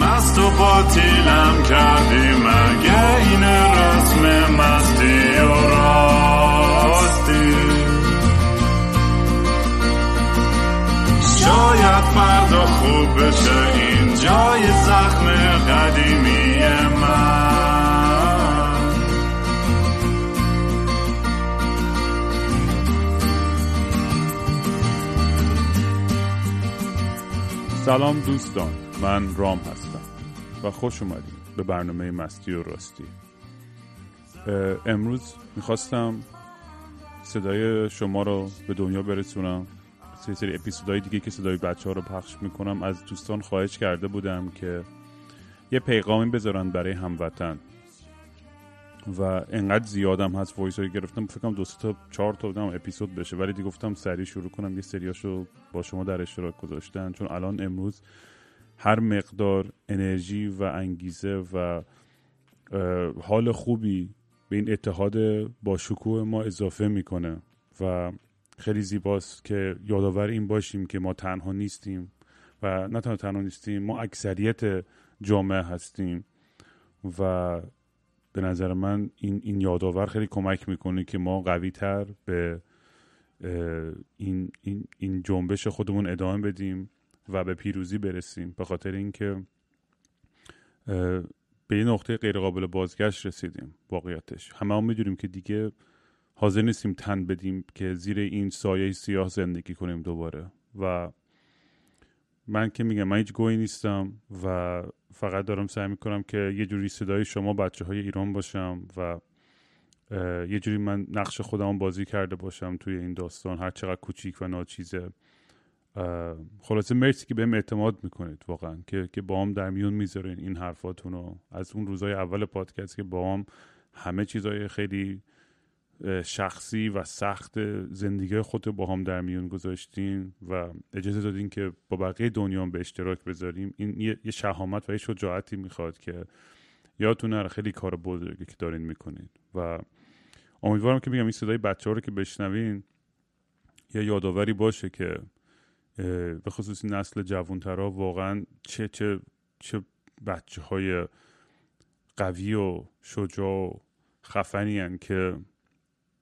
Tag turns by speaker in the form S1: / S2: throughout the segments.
S1: مست و باطیلم کردی مگه این رسم مستی و راستی؟ شاید فردا خوب بشه این جای زخم قدیمی
S2: سلام دوستان من رام هستم. و خوش اومدیم به برنامه مستی و راستی. امروز می‌خواستم صدای شما رو به دنیا برسونم. سری سری اپیزودهای دیگه که صدای بچه ها رو پخش می‌کنم از دوستان خواهش کرده بودم که یه پیغامی بذارن برای هموطن. و انقدر زیادم هست وایس هایی گرفتم فکرم دو تا چهار تا بودم اپیزود بشه. ولی دیگه گفتم سریع شروع کنم. یه سریاشو با شما در اشتراک گذاشتن. چون الان امروز هر مقدار انرژی و انگیزه و حال خوبی به این اتحاد با شکوه ما اضافه می‌کنه و خیلی زیباست که یادآور این باشیم که ما تنها نیستیم و نه تنها تنها نیستیم ما اکثریت جامعه هستیم و به نظر من این, این یادآور خیلی کمک می‌کنه که ما قوی تر به این, این, این جنبش خودمون ادامه بدیم. و به پیروزی برسیم. به خاطر اینکه به این نقطه غیرقابل بازگشت رسیدیم واقعیتش. همه هم می‌دونیم که دیگه حاضر نیستیم تن بدیم که زیر این سایه سیاه زندگی کنیم دوباره. و من که میگم من هیچ گویی نیستم و فقط دارم سعی می‌کنم که یه جوری صدای شما بچه های ایران باشم و یه جوری من نقش خودم بازی کرده باشم توی این داستان. هر چقدر کوچیک و ناچیزه. خلاصه مرسی که بهم اعتماد می‌کنید واقعا که که با هم در میون می‌ذارین این حرفاتون رو. از اون روزای اول پادکست که با هم همه چیزای خیلی شخصی و سخت زندگی خود با هم در میون گذاشتین و اجازه دادین که با بقیه دنیا به اشتراک بذاریم. این یه شهامت و یه شجاعتی می‌خواد که یادتون نره خیلی کار بزرگی که دارین می‌کنید و امیدوارم که میگم این صدای بچه ها رو که بشنوین یه یادآوری باشه که به خصوص نسل جوانترها واقعا چه چه چه بچه های قوی و شجاع و خفنی که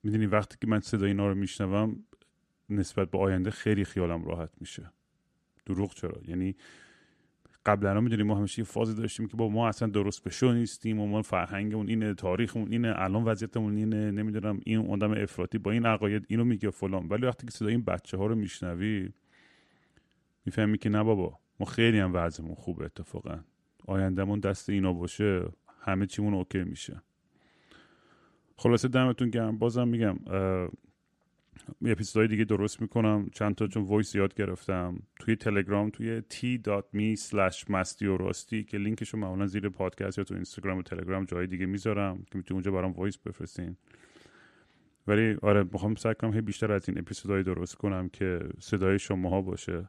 S2: می‌دونی وقتی که من صدای اینا رو میشنوم نسبت به آینده خیلی خیالم راحت میشه. دروغ چرا؟ یعنی قبلا می‌دونیم ما همیشه یه فازی داشتیم که با ما اصلا درست بشو نیستیم و ما فرهنگمون اینه تاریخمون اینه الان وضعیتمون اینه نمی‌دونم این آدم افراطی با این عقاید اینو میگه فلان. ولی وقتی که صدای این بچه ها رو میشنوی می‌فهمی که نه بابا ما خیلی هم وضعمون خوبه اتفاقا. آیندهمون دست اینا باشه همه چیمون okay میشه. خلاصه دمتون گرم. بازم میگم یه اپیزودهای دیگه درست می‌کنم. چند تا چون voice یاد گرفتم. توی تلگرام توی t.me slash مستی و راستی که لینکش رو معمولا زیر پادکست یا تو اینستاگرام و تلگرام جای دیگه می‌ذارم که می‌تونی اونجا برام voice بفرستین. ولی آره می‌خوام سعی کنم هی بیشتر از این اپیزودهای درست کنم که صدای شماها باشه.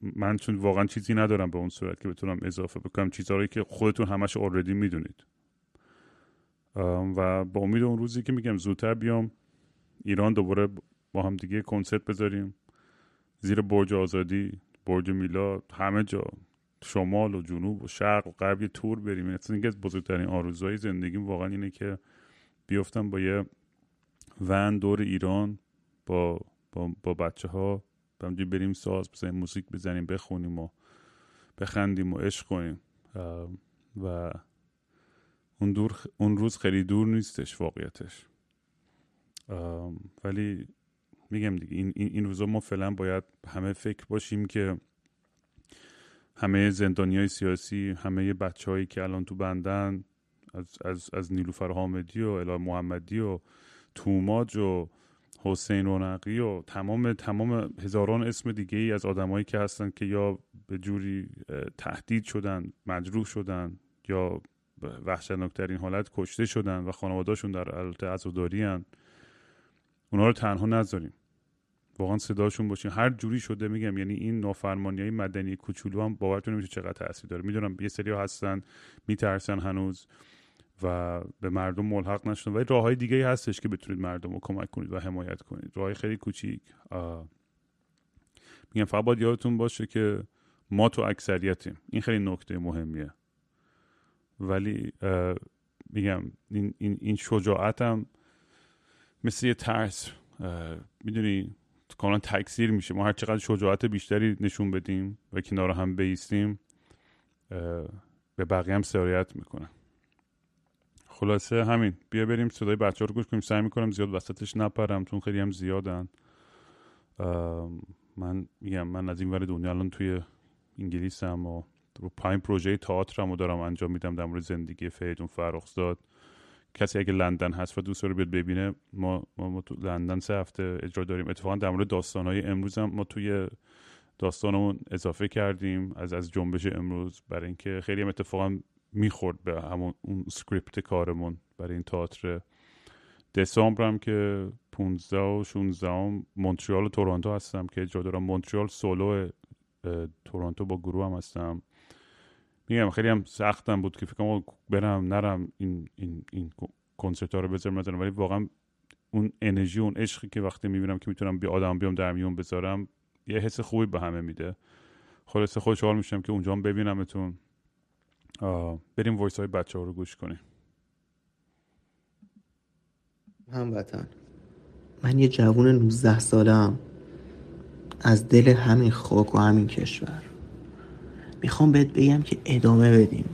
S2: من چون واقعا چیزی ندارم به اون صورت که بتونم اضافه بکنم چیزهایی که خودتون همش اوردی می‌دونید. و با امید اون روزی که میگم زودتر بیام ایران دوباره با هم دیگه کنسرت بذاریم. زیر برج آزادی برج میلاد همه جا. شمال و جنوب و شرق و غرب یه تور بریم. اصلا اینکه از بزرگترین آرزوهای زندگیم واقعا اینه که بیفتم با یه ون دور ایران با با, با بچه ها بریم ساز بزنیم موسیقی بزنیم بخونیم و بخندیم و عشق کنیم. و اون, دور اون روز خیلی دور نیستش واقعیتش. ولی میگم دیگه این, این روزا ما فعلا باید همه فکر باشیم که همه زندانی های سیاسی همه بچه هایی که الان تو بندن از, از, از نیلوفر حامدی و اله محمدی و توماج و حسین رونقی و تمام تمام هزاران اسم دیگه ای از آدمایی که هستن که یا به جوری تهدید شدن مجروح شدن یا وحشتناکترین حالت کشته شدن و خانوادهشون در حالت عزاداری هن. اونا رو تنها نذاریم. واقعا صداشون باشیم هر جوری شده میگم یعنی این نافرمانی های مدنی کوچولو هم باورتون نمیشه چقدر تاثیر داره. می‌دونم یه سری هستن میترسن هنوز. و به مردم ملحق نشدن. ولی راه های دیگه هستش که بتونید مردم رو کمک کنید و حمایت کنید. راه خیلی کوچیک. میگم فقط باید یادتون باشه که ما تو اکثریتیم. این خیلی نکته مهمیه. ولی میگم این, این, این شجاعتم مثل یه ترس. می‌دونی کاملا تکثیر میشه. ما هر چقدر شجاعت بیشتری نشون بدیم و کنار هم بیستیم به بقیه هم سرایت می‌کنه خلاصه همین. بیا بریم صدای بچه ها رو گوش کنیم. سعی می‌کنم زیاد وسطش نپرم چون خیلی هم زیادن. من میگم من از این ور دنیا الان توی انگلیسم و رو پایین پروژه تئاترم رو دارم انجام میدم در مورد زندگی فریدون فرخزاد. کسی اگه لندن هست و دوست رو بیاد ببینه ما, ما, تو لندن سه هفته اجرا داریم. اتفاقا در مورد داستانهای امروز هم ما توی داستانمون اضافه کردیم از از جنبش امروز. برای اینکه خیلی هم اتفاقا می‌خورد به همون اون script کارمون برای این تئاتر دسامبر هم که 15 و 16 هم مونترال و تورنتو هستم که اجرا دارم. مونترال سولو تورنتو با گروه هم هستم. میگم خیلی هم سختم بود که فکر برم نرم این این این کنسرت ها رو بذارم نذارم. ولی واقعا اون انرژی اون عشقی که وقتی می‌بینم که می‌تونم بی آدم بیام در میون بذارم یه حس خوبی به همه میده. خلاصه خوشحال میشم که اونجا هم ببینمتون. بریم وایس های بچه ها رو گوش کنیم.
S3: هموطن من یه جوون 19 سالم از دل همین خاک و همین کشور. می‌خوام بهت بگم که ادامه بدیم.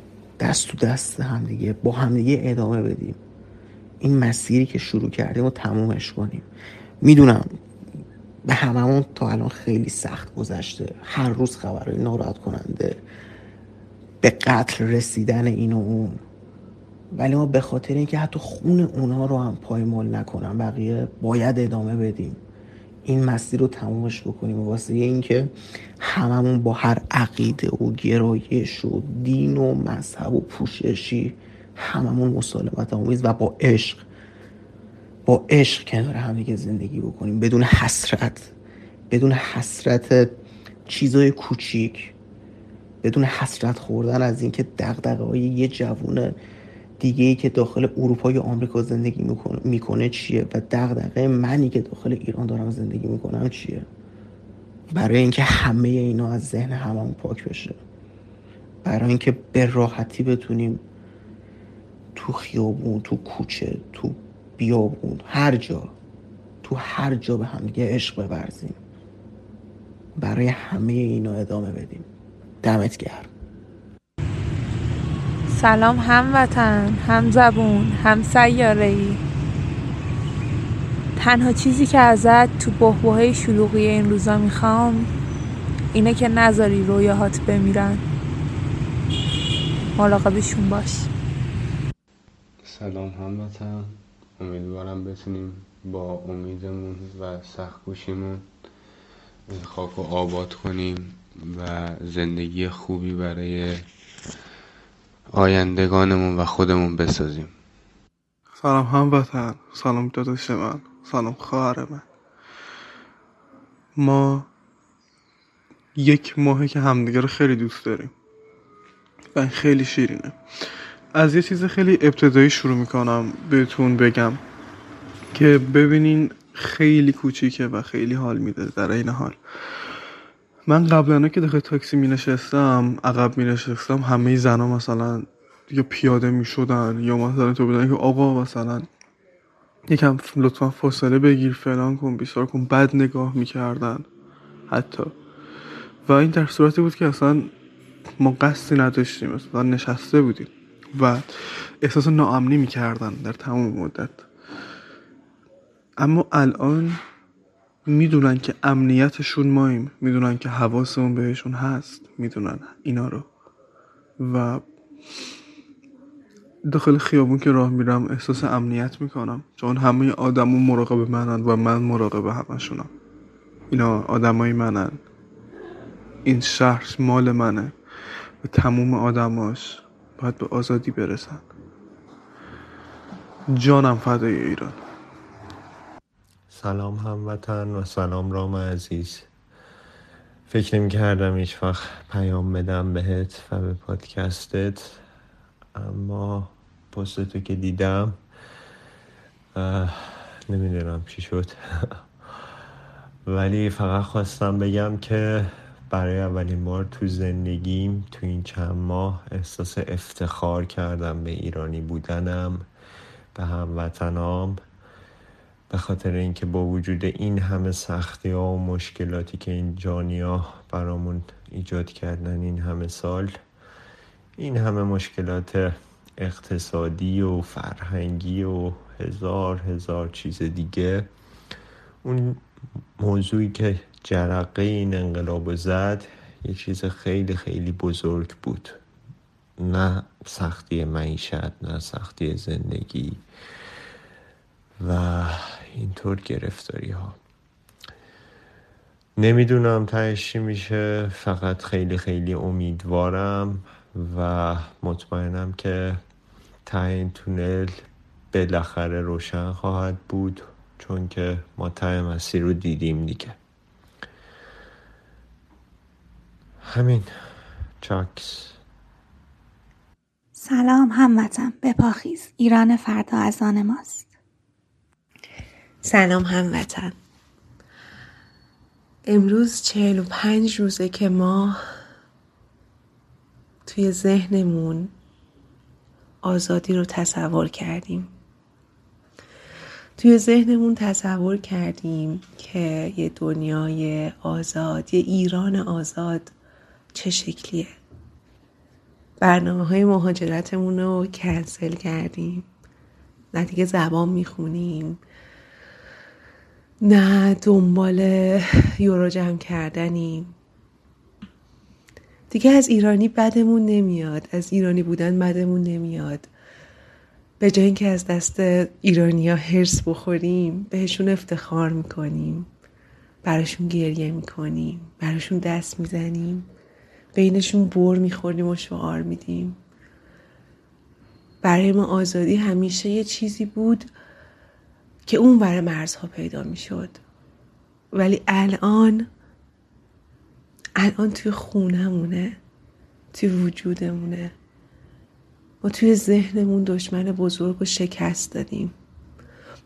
S3: دست تو دست همدیگه با همدیگه ادامه بدیم. این مسیری که شروع کردیم و تمومش کنیم. می‌دونم به هممون تا الان خیلی سخت گذشته. هر روز خبرهای ناراحت کننده. به قتل رسیدن این و اون. ولی ما به خاطر اینکه حتی خون اونها رو هم پایمال نکنم بقیه باید ادامه بدیم. این مسیر رو تمومش بکنیم. واسه اینکه هممون با هر عقیده و گرایش و دین و مذهب و پوششی هممون مسالمت آمیز و با عشق با عشق کنار همدیگه زندگی بکنیم. بدون حسرت بدون حسرت چیزای کوچیک. بدون حسرت خوردن از اینکه دغدغه های یه جوون دیگه ای که داخل اروپا یا آمریکا زندگی می‌کنه, چیه؟ و دغدغه منی که داخل ایران دارم زندگی می‌کنم چیه؟ برای اینکه همه اینا از ذهن هممون پاک بشه. برای اینکه به راحتی بتونیم تو خیابون تو کوچه تو بیابون هر جا تو هر جا به هم دیگه عشق ببرزیم برای همه اینا ادامه بدیم. دمت گرم.
S4: سلام هموطن هم زبون هم سیاره ای تنها چیزی که ازت تو بحبوهای شلوغی این روزا می‌خوام اینه که نذاری رویاهات بمیرن. مراقبشون باش.
S5: سلام هموطن. امیدوارم بتونیم با امیدمون و سختگوشیمون خاک رو آباد کنیم. و زندگی خوبی برای آیندگانمون و خودمون بسازیم.
S6: سلام هموطن سلام داداش من سلام خواهر من. ما یک ماهه که همدیگه رو خیلی دوست داریم و خیلی شیرینه. از یه چیز خیلی ابتدایی شروع می‌کنم بهتون بگم که ببینین خیلی کوچیکه و خیلی حال میده در این حال. من قبلا که داخل تاکسی می نشستم عقب می نشستم همه زنا مثلا یا پیاده می شدن یا مثلا تو بودن که آقا مثلا یکم لطفا فاصله بگیر فلان کن بیسار کن بد نگاه می‌کردن حتی. و این در صورتی بود که اصلا ما قصدی نداشتیم مثلا نشسته بودیم و احساس ناامنی می‌کردن در تمام مدت. اما الان می‌دونن که امنیتشون ماییم می‌دونن که حواسمون بهشون هست. می‌دونن اینا رو. و داخل خیابون که راه میرم احساس امنیت می‌کنم. چون همه آدمون مراقب منن و من مراقب همشونم. اینا آدمای منن. این شهر مال منه. و تموم آدماش باید به آزادی برسن. جانم فدای ایران.
S7: سلام هموطن و سلام رام عزیز. فکر نمی کردم هیچ وقت پیام بدم بهت و به پادکستت اما پستتو که دیدم نمی‌دونم چی شد. ولی فقط خواستم بگم که برای اولین بار تو زندگیم تو این چند ماه احساس افتخار کردم به ایرانی بودنم به هموطنام. به خاطر اینکه با وجود این همه سختی ها و مشکلاتی که این جانیا برامون ایجاد کردن این همه سال این همه مشکلات اقتصادی و فرهنگی و هزار هزار چیز دیگه اون موضوعی که جرقه این انقلاب زد یه چیز خیلی خیلی بزرگ بود. نه سختی معیشت نه سختی زندگی. و اینطور گرفتاری ها نمی‌دونم تهش میشه فقط خیلی خیلی امیدوارم و مطمئنم که ته این تونل بالاخره روشن خواهد بود چون که ما ته مسیر رو دیدیم دیگه. همین. چاکس.
S8: سلام هموطن. بپاخیز ایران فردا از آن ماست.
S9: سلام هموطن. امروز چهل و پنج روزه که ما توی ذهنمون آزادی رو تصور کردیم. توی ذهنمون تصور کردیم که یه دنیای آزاد یه ایران آزاد چه شکلیه. برنامه های مهاجرتمون رو کنسل کردیم. نه دیگه زبان می‌خونیم. نه دنبال یورو جمع کردنیم. دیگه از ایرانی بدمون نمیاد. از ایرانی بودن بدمون نمیاد. به جای اینکه از دست ایرانیا هرس بخوریم بهشون افتخار می‌کنیم. براشون گریه می‌کنیم. براشون دست می‌زنیم. بینشون بر می‌خوریم و شعار میدیم. برای ما آزادی همیشه یه چیزی بود. که اون برای مرزها پیدا می‌شد. ولی الان الان توی خونمونه توی وجودمونه. ما توی ذهنمون دشمن بزرگ و شکست دادیم.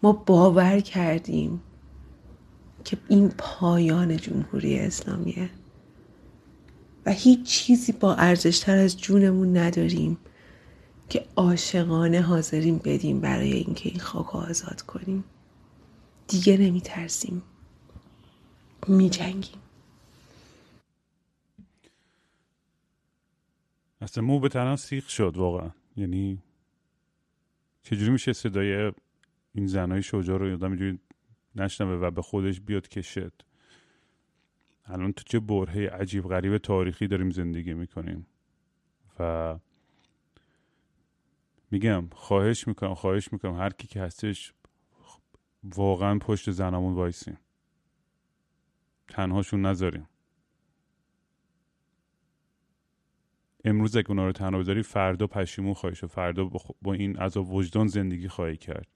S9: ما باور کردیم که این پایان جمهوری اسلامیه. و هیچ چیزی با ارزشتر از جونمون نداریم که عاشقانه حاضرین بدیم برای اینکه این خاک آزاد کنیم. دیگه نمی ترسیم می جنگیم
S2: اصلا مو به تنها سیخ شد واقعا. یعنی چجوری میشه صدای این زنهای شجاع رو یادم اینجوری نشنوه و به خودش بیاد که شد الان تو چه برهه عجیب غریب تاریخی داریم زندگی می‌کنیم. و میگم خواهش می‌کنم خواهش می‌کنم هر کی که هستش واقعا پشت زنامون وایسیم. تنهاشون نذاریم. امروز اگه اونا رو تنها بذاری فردا پشیمون خواهی شد فردا با این عذاب وجدان زندگی خواهی کرد.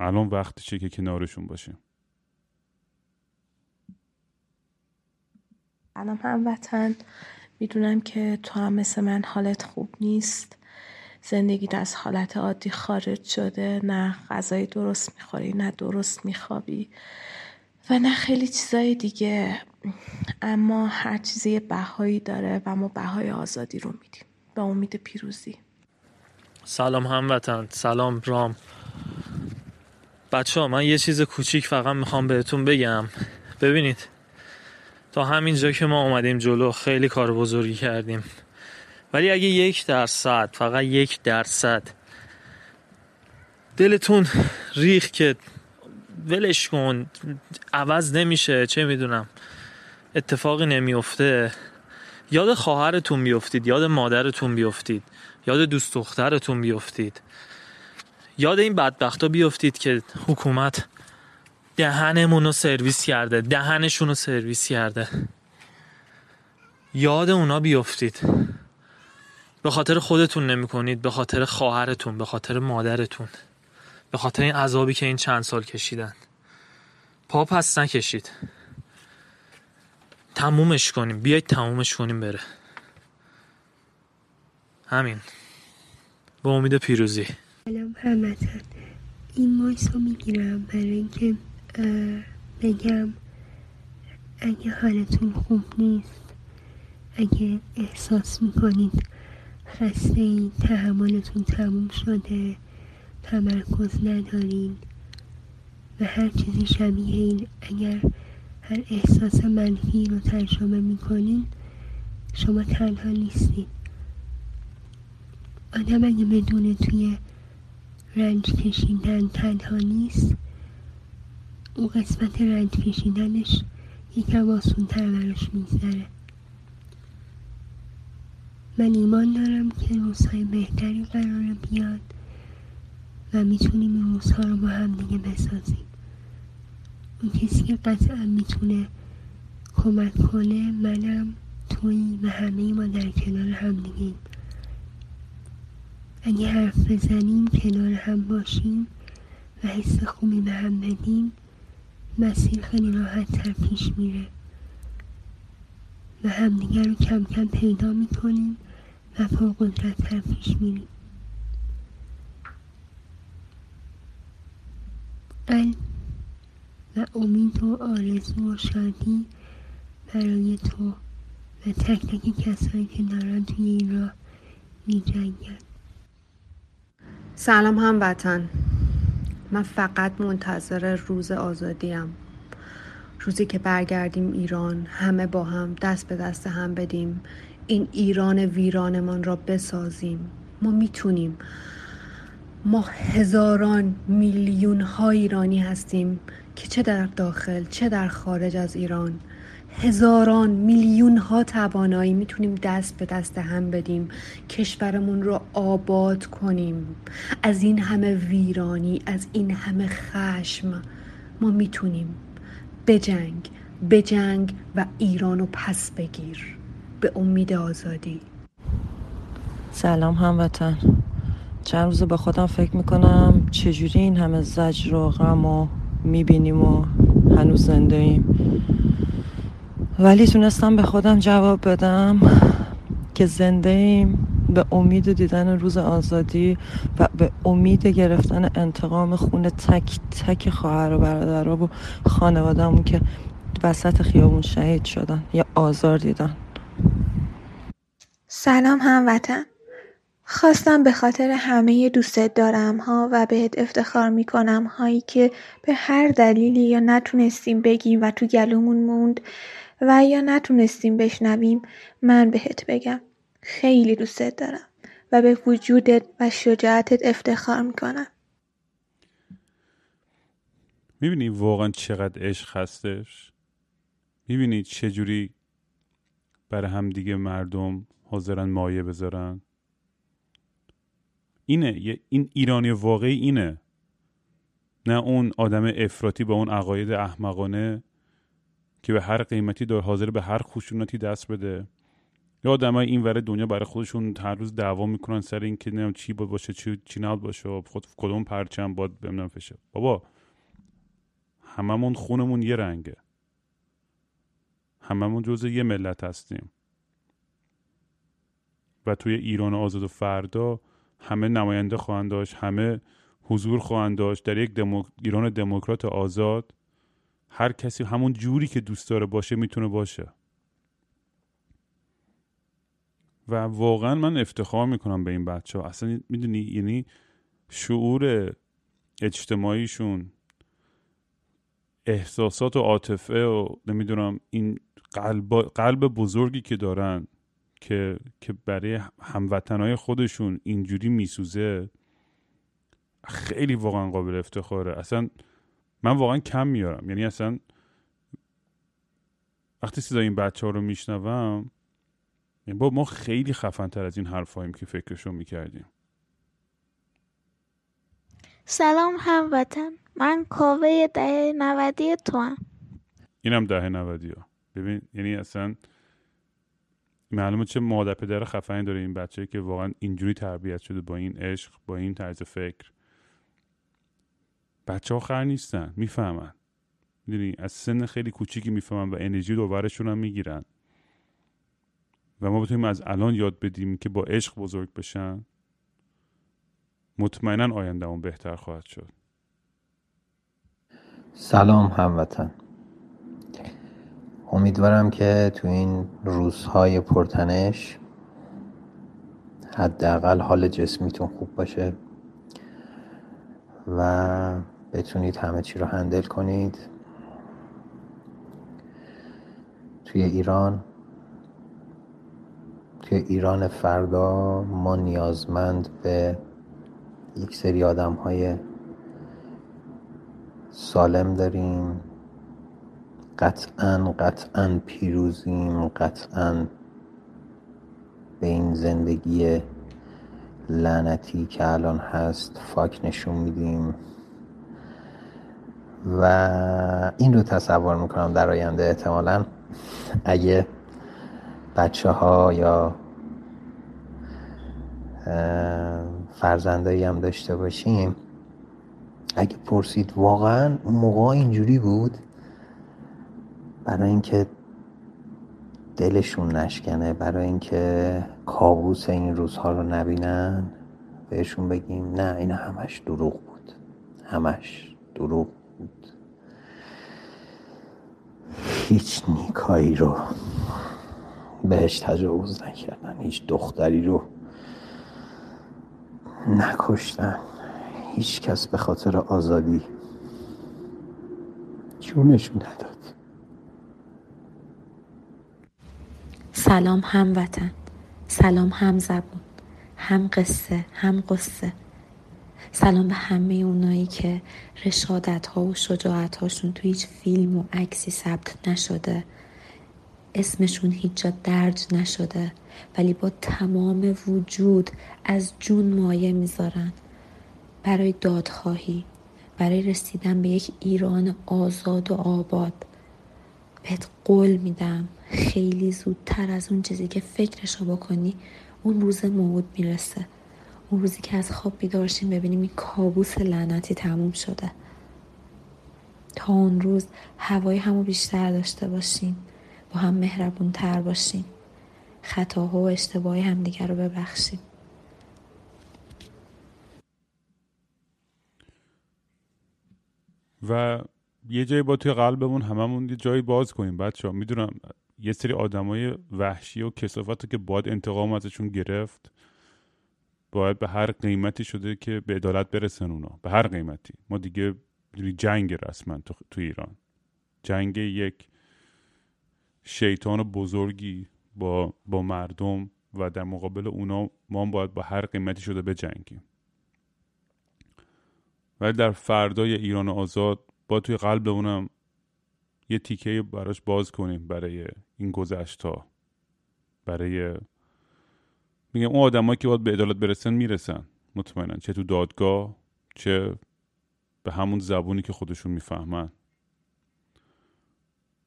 S2: الان وقتشه که کنارشون باشیم؟
S4: سلام هموطن می‌دونم که تو هم مثل من حالت خوب نیست. زندگیت از حالت عادی خارج شده. نه غذای درست می‌خوری نه درست میخوابی و نه خیلی چیزای دیگه. اما هر چیزی بهایی داره و ما بهای آزادی رو میدیم به امید پیروزی.
S10: سلام هموطن. سلام رام. بچه ها من یه چیز کوچیک فقط می‌خوام بهتون بگم. ببینید تا همینجا که ما اومدیم جلو خیلی کار بزرگی کردیم. ولی اگه یک درصد فقط یک درصد. دلتون ریخ که ولش کن عوض نمیشه چه می‌دونم. اتفاقی نمیفته یاد خواهرتون بیفتید یاد مادرتون بیفتید یاد دوست دخترتون بیفتید. یاد این بدبختا بیفتید که حکومت دهنمون رو سرویس کرده دهنشون رو سرویس کرده. یاد اونا بیفتید. به خاطر خودتون نمی کنید به خاطر خواهرتون به خاطر مادرتون به خاطر این عذابی که این چند سال کشیدن. پا پس نکشید. تمومش کنیم. بیاید تمومش کنیم بره. همین. با امید پیروزی.
S11: سلام همتن این مایس رو می‌گیرم برای اینکه بگم اگه حالتون خوب نیست اگه احساس می‌کنید خسته این تحملتون تموم شده. تمرکز ندارین. و هر چیزی شبیه این اگر هر احساس منفی رو تجربه می‌کنین شما تنها نیستید آدم اگه بدون توی رنج کشیدن تنها نیست اون قسمت رنج کشیدنش یکم آسون تر براش میگذره. من ایمان دارم که روزهای بهتری قرار بیاد و می‌تونیم این روزها رو با هم دیگه بسازیم. اون کسی که قطعا می‌تونه کمک کنه منم توی و همه ما در کنار هم دیگه اگه حرف بزنیم کنار هم باشیم و حس خوبی به هم بدیم مسیر خیلی راحت تر پیش میره. و همدیگر رو کم کم پیدا می‌کنیم. و پرقدرت تر پیش میریم قلب و امید و آرزو و شادی برای تو و تک تک کسایی که دارن توی این راه می
S12: سلام هموطن من فقط منتظر روز آزادیم. روزی که برگردیم ایران همه با هم دست به دست هم بدیم. این ایران ویرانمان را بسازیم. ما می‌تونیم. ما هزاران میلیون ها ایرانی هستیم که چه در داخل چه در خارج از ایران. هزاران میلیون ها توانایی می‌تونیم دست به دست هم بدیم کشورمون رو آباد کنیم. از این همه ویرانی از این همه خشم ما می‌تونیم. بجنگ بجنگ و ایرانو پس بگیر. به امید آزادی.
S13: سلام هموطن. چند روز به خودم فکر می‌کنم چجوری این همه زجر و غم و می‌بینیم و هنوز زنده ایم ولی تونستم به خودم جواب بدم که زنده ایم به امید دیدن روز آزادی و به امید گرفتن انتقام خون تک تک خواهر و برادر و خانوادهمون که وسط خیابون شهید شدن یا آزار دیدن.
S14: سلام هموطن. خواستم به خاطر همه دوستت دارم ها و بهت افتخار می‌کنم هایی که به هر دلیلی یا نتونستیم بگیم و تو گلومون موند و یا نتونستیم بشنویم من بهت بگم خیلی دوستت دارم و به وجودت و شجاعتت افتخار می‌کنم.
S2: می‌بینی واقعا چقدر عشق هستش؟ می‌بینی چجوری برای همدیگه مردم حاضرن مایه بذارن. اینه این ایرانی واقعی اینه. نه اون آدم افراطی با اون عقاید احمقانه که به هر قیمتی دار حاضر به هر خشونتی دست بده. یا آدمای این ور دنیا برای خودشون هر روز دعوا می‌کنن سر اینکه نمی‌دونم چی بود باشه چی چی نبود باشه. خود کدوم پرچم باد بمنم فشه بابا هممون خونمون یه رنگه. هممون جزء یه ملت هستیم. و توی ایران آزاد و فردا همه نماینده خواهند داشت همه حضور خواهند داشت. در یک دمو... ایران دموکرات آزاد هر کسی همون جوری که دوست داره باشه می‌تونه باشه. و واقعا من افتخار می‌کنم به این بچه ها اصلا می‌دونی یعنی شعور اجتماعیشون احساسات و عاطفه و نمی‌دونم این قلب, قلب بزرگی که دارن که که برای هموطنهای خودشون اینجوری میسوزه خیلی واقعا قابل افتخاره. اصلا من واقعا کم میارم. یعنی اصلا وقتی صدای این بچه ها رو میشنوم یعنی با ما خیلی خفن تر از این حرفاییم که فکرشو می‌کردیم.
S15: سلام هموطن. من کاوه دهه نودی تو هم
S2: اینم دهه نودی ها ببین یعنی اصلا معلومه چه مادر پدر خفنی داره این بچه که واقعا اینجوری تربیت شده با این عشق با این طرز فکر. بچه ها خر نیستن می‌فهمن. می‌دونی؟ از سن خیلی کوچیکی می‌فهمن و انرژی دوبرشون هم می‌گیرن. و ما بتونیم از الان یاد بدیم که با عشق بزرگ بشن مطمئنا آینده اون بهتر خواهد شد.
S16: سلام هموطن.
S17: امیدوارم که تو این روزهای پرتنش حداقل حال جسمیتون خوب باشه و بتونید همه چی رو هندل کنید. توی ایران توی ایران فردا ما نیازمند به یک سری آدم های سالم داریم. قطعا قطعا پیروزیم قطعا به این زندگی لعنتی که الان هست فاک نشون میدیم. و این رو تصور می‌کنم در آینده احتمالا اگه بچه ها یا فرزندایی هم داشته باشیم اگه پرسید واقعا اون موقع اینجوری بود؟ برای اینکه دلشون نشکنه برای اینکه کابوس این روزها رو نبینن بهشون بگیم نه این همش دروغ بود. همش دروغ بود. هیچ نیکایی رو بهش تجاوز نکردن. هیچ دختری رو نکشتن. هیچ کس به خاطر آزادی جونشون نداد.
S18: سلام هموطن سلام هم زبون هم قصه هم قصه سلام به همه اونایی که رشادت ها و شجاعت هاشون تو هیچ فیلم و عکسی ثبت نشده. اسمشون هیچ جا درج نشده ولی با تمام وجود از جون مایه می‌ذارن. برای دادخواهی برای رسیدن به یک ایران آزاد و آباد. بهت قول میدم. خیلی زودتر از اون چیزی که فکرشو بکنی اون روز موعود می‌رسه. اون روزی که از خواب بیدارشیم ببینیم این کابوس لعنتی تموم شده. تا اون روز هوای همو بیشتر داشته باشیم با هم مهربون تر باشیم. خطاها و اشتباهی همدیگر رو ببخشیم.
S2: و یه جایی با توی قلبمون هممون یه جایی باز کنیم بچه ها می‌دونم یه سری آدمای وحشی و کسافت که باید انتقام ازشون گرفت باید به هر قیمتی شده که به عدالت برسن اونا. به هر قیمتی. ما دیگه جنگ رسما تو, تو ایران. جنگ یک شیطان بزرگی با, با مردم و در مقابل اونا ما باید با هر قیمتی شده بجنگیم. ولی در فردای ایران آزاد با توی قلبمونم یه تیکه براش باز کنیم برای این گذشت برای میگم اون آدمایی که باید به عدالت برسن می‌رسن. مطمئنا. چه تو دادگاه چه به همون زبونی که خودشون می‌فهمن.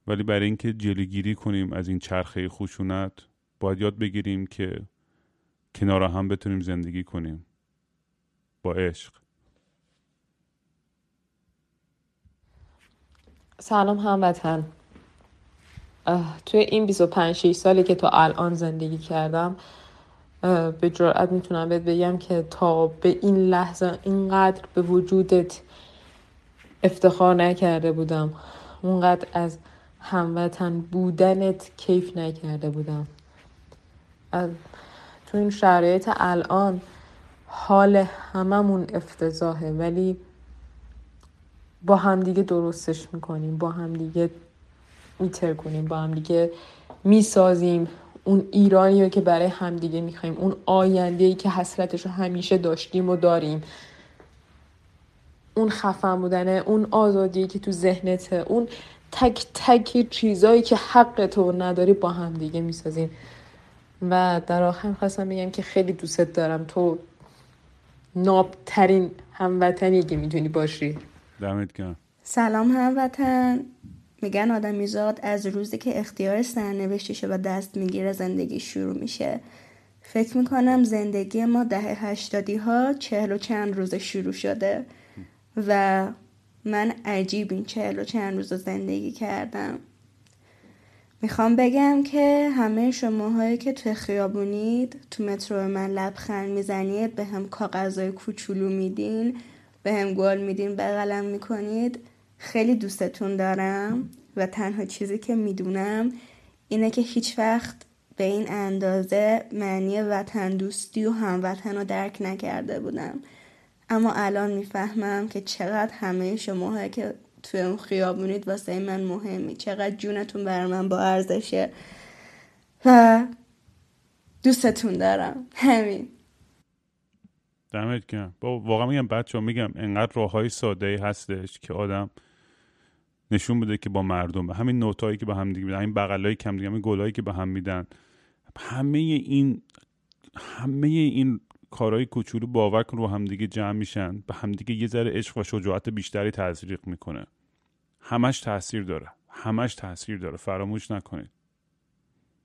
S2: ولی برای اینکه جلوگیری کنیم از این چرخه خشونت باید یاد بگیریم که کنار هم بتونیم زندگی کنیم. با عشق.
S16: سلام هموطن توی این 25 6 سالی که تا الان زندگی کردم به جرأت می‌تونم بهت بگم که تا به این لحظه اینقدر به وجودت افتخار نکرده بودم. اونقدر از هموطن بودنت کیف نکرده بودم. تو این شرایط الان حال هممون افتضاحه ولی با همدیگه درستش می‌کنیم با همدیگه میتر کنیم با همدیگه می‌سازیم. اون ایرانی رو که برای همدیگه می‌خوایم اون آینده ای که حسرتش رو همیشه داشتیم و داریم. اون خفن بودنه اون آزادی که تو ذهنته اون تک تک چیزایی که حق تو نداری با هم دیگه می‌سازیم. و در آخر خواستم بگم که خیلی دوستت دارم. تو نابترین هموطنی که می‌تونی باشی.
S2: دمت گرم.
S19: سلام هموطن. میگن آدمیزاد از روزی که اختیار سرنوشتشه و دست می‌گیره زندگی شروع میشه. فکر می‌کنم زندگی ما دهه هشتادی ها چهل و چند روز شروع شده و من عجیب این چهل و چند روز زندگی کردم. می‌خوام بگم که همه شماهایی که تو خیابونید تو مترو من لبخند می‌زنید به هم کاغذهای کوچولو میدین به هم گل میدین بغلم می‌کنید. خیلی دوستتون دارم و تنها چیزی که می‌دونم اینه که هیچ وقت به این اندازه معنی وطن دوستی و هموطن رو درک نکرده بودم. اما الان می‌فهمم که چقدر همه شما که توی اون خیابونید واسه من مهمی چقدر جونتون بر من با ارزشه. و دوستتون دارم. همین.
S2: دمت گرم. با واقعا میگم بچه میگم انقدر راه های ساده ای هستش که آدم نشون بده که با مردم. همین نوتایی که به هم دیگه میدن همین بغلایی که هم دیگه همین گلایی که به هم میدن. همه این همه این کارهای کوچولو باور کن رو همدیگه جمع میشن. به همدیگه یه ذره عشق و شجاعت بیشتری تزریق می‌کنه. همش تاثیر داره. همش تاثیر داره. فراموش نکنید.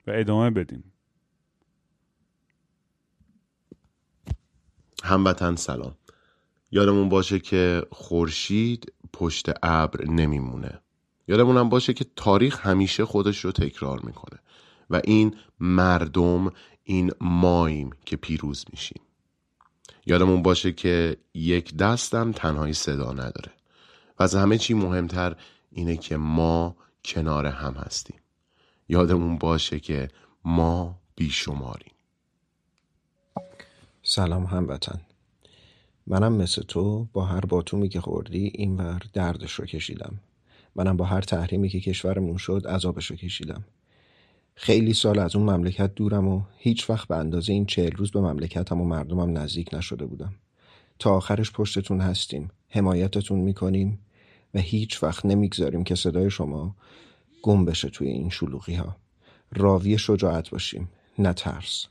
S2: و ادامه بدیم
S20: هموطن سلام. یادمون باشه که خورشید پشت ابر نمیمونه. یادمونم باشه که تاریخ همیشه خودش رو تکرار می‌کنه و این مردم این مایم که پیروز میشیم. یادمون باشه که یک دستم تنهایی صدا نداره و از همه چی مهمتر اینه که ما کنار هم هستیم. یادمون باشه که ما بیشماریم.
S21: سلام هموطن. منم مثل تو با هر باتومی که خوردی این ور دردش رو کشیدم. منم با هر تحریمی که کشورمون شد عذابش رو کشیدم. خیلی سال از اون مملکت دورم و هیچ وقت به اندازه این چهل روز به مملکتم و مردمم نزدیک نشده بودم. تا آخرش پشتتون هستیم حمایتتون می‌کنیم و هیچ وقت نمی‌گذاریم که صدای شما گم بشه توی این شلوغی ها راوی شجاعت باشیم نه ترس.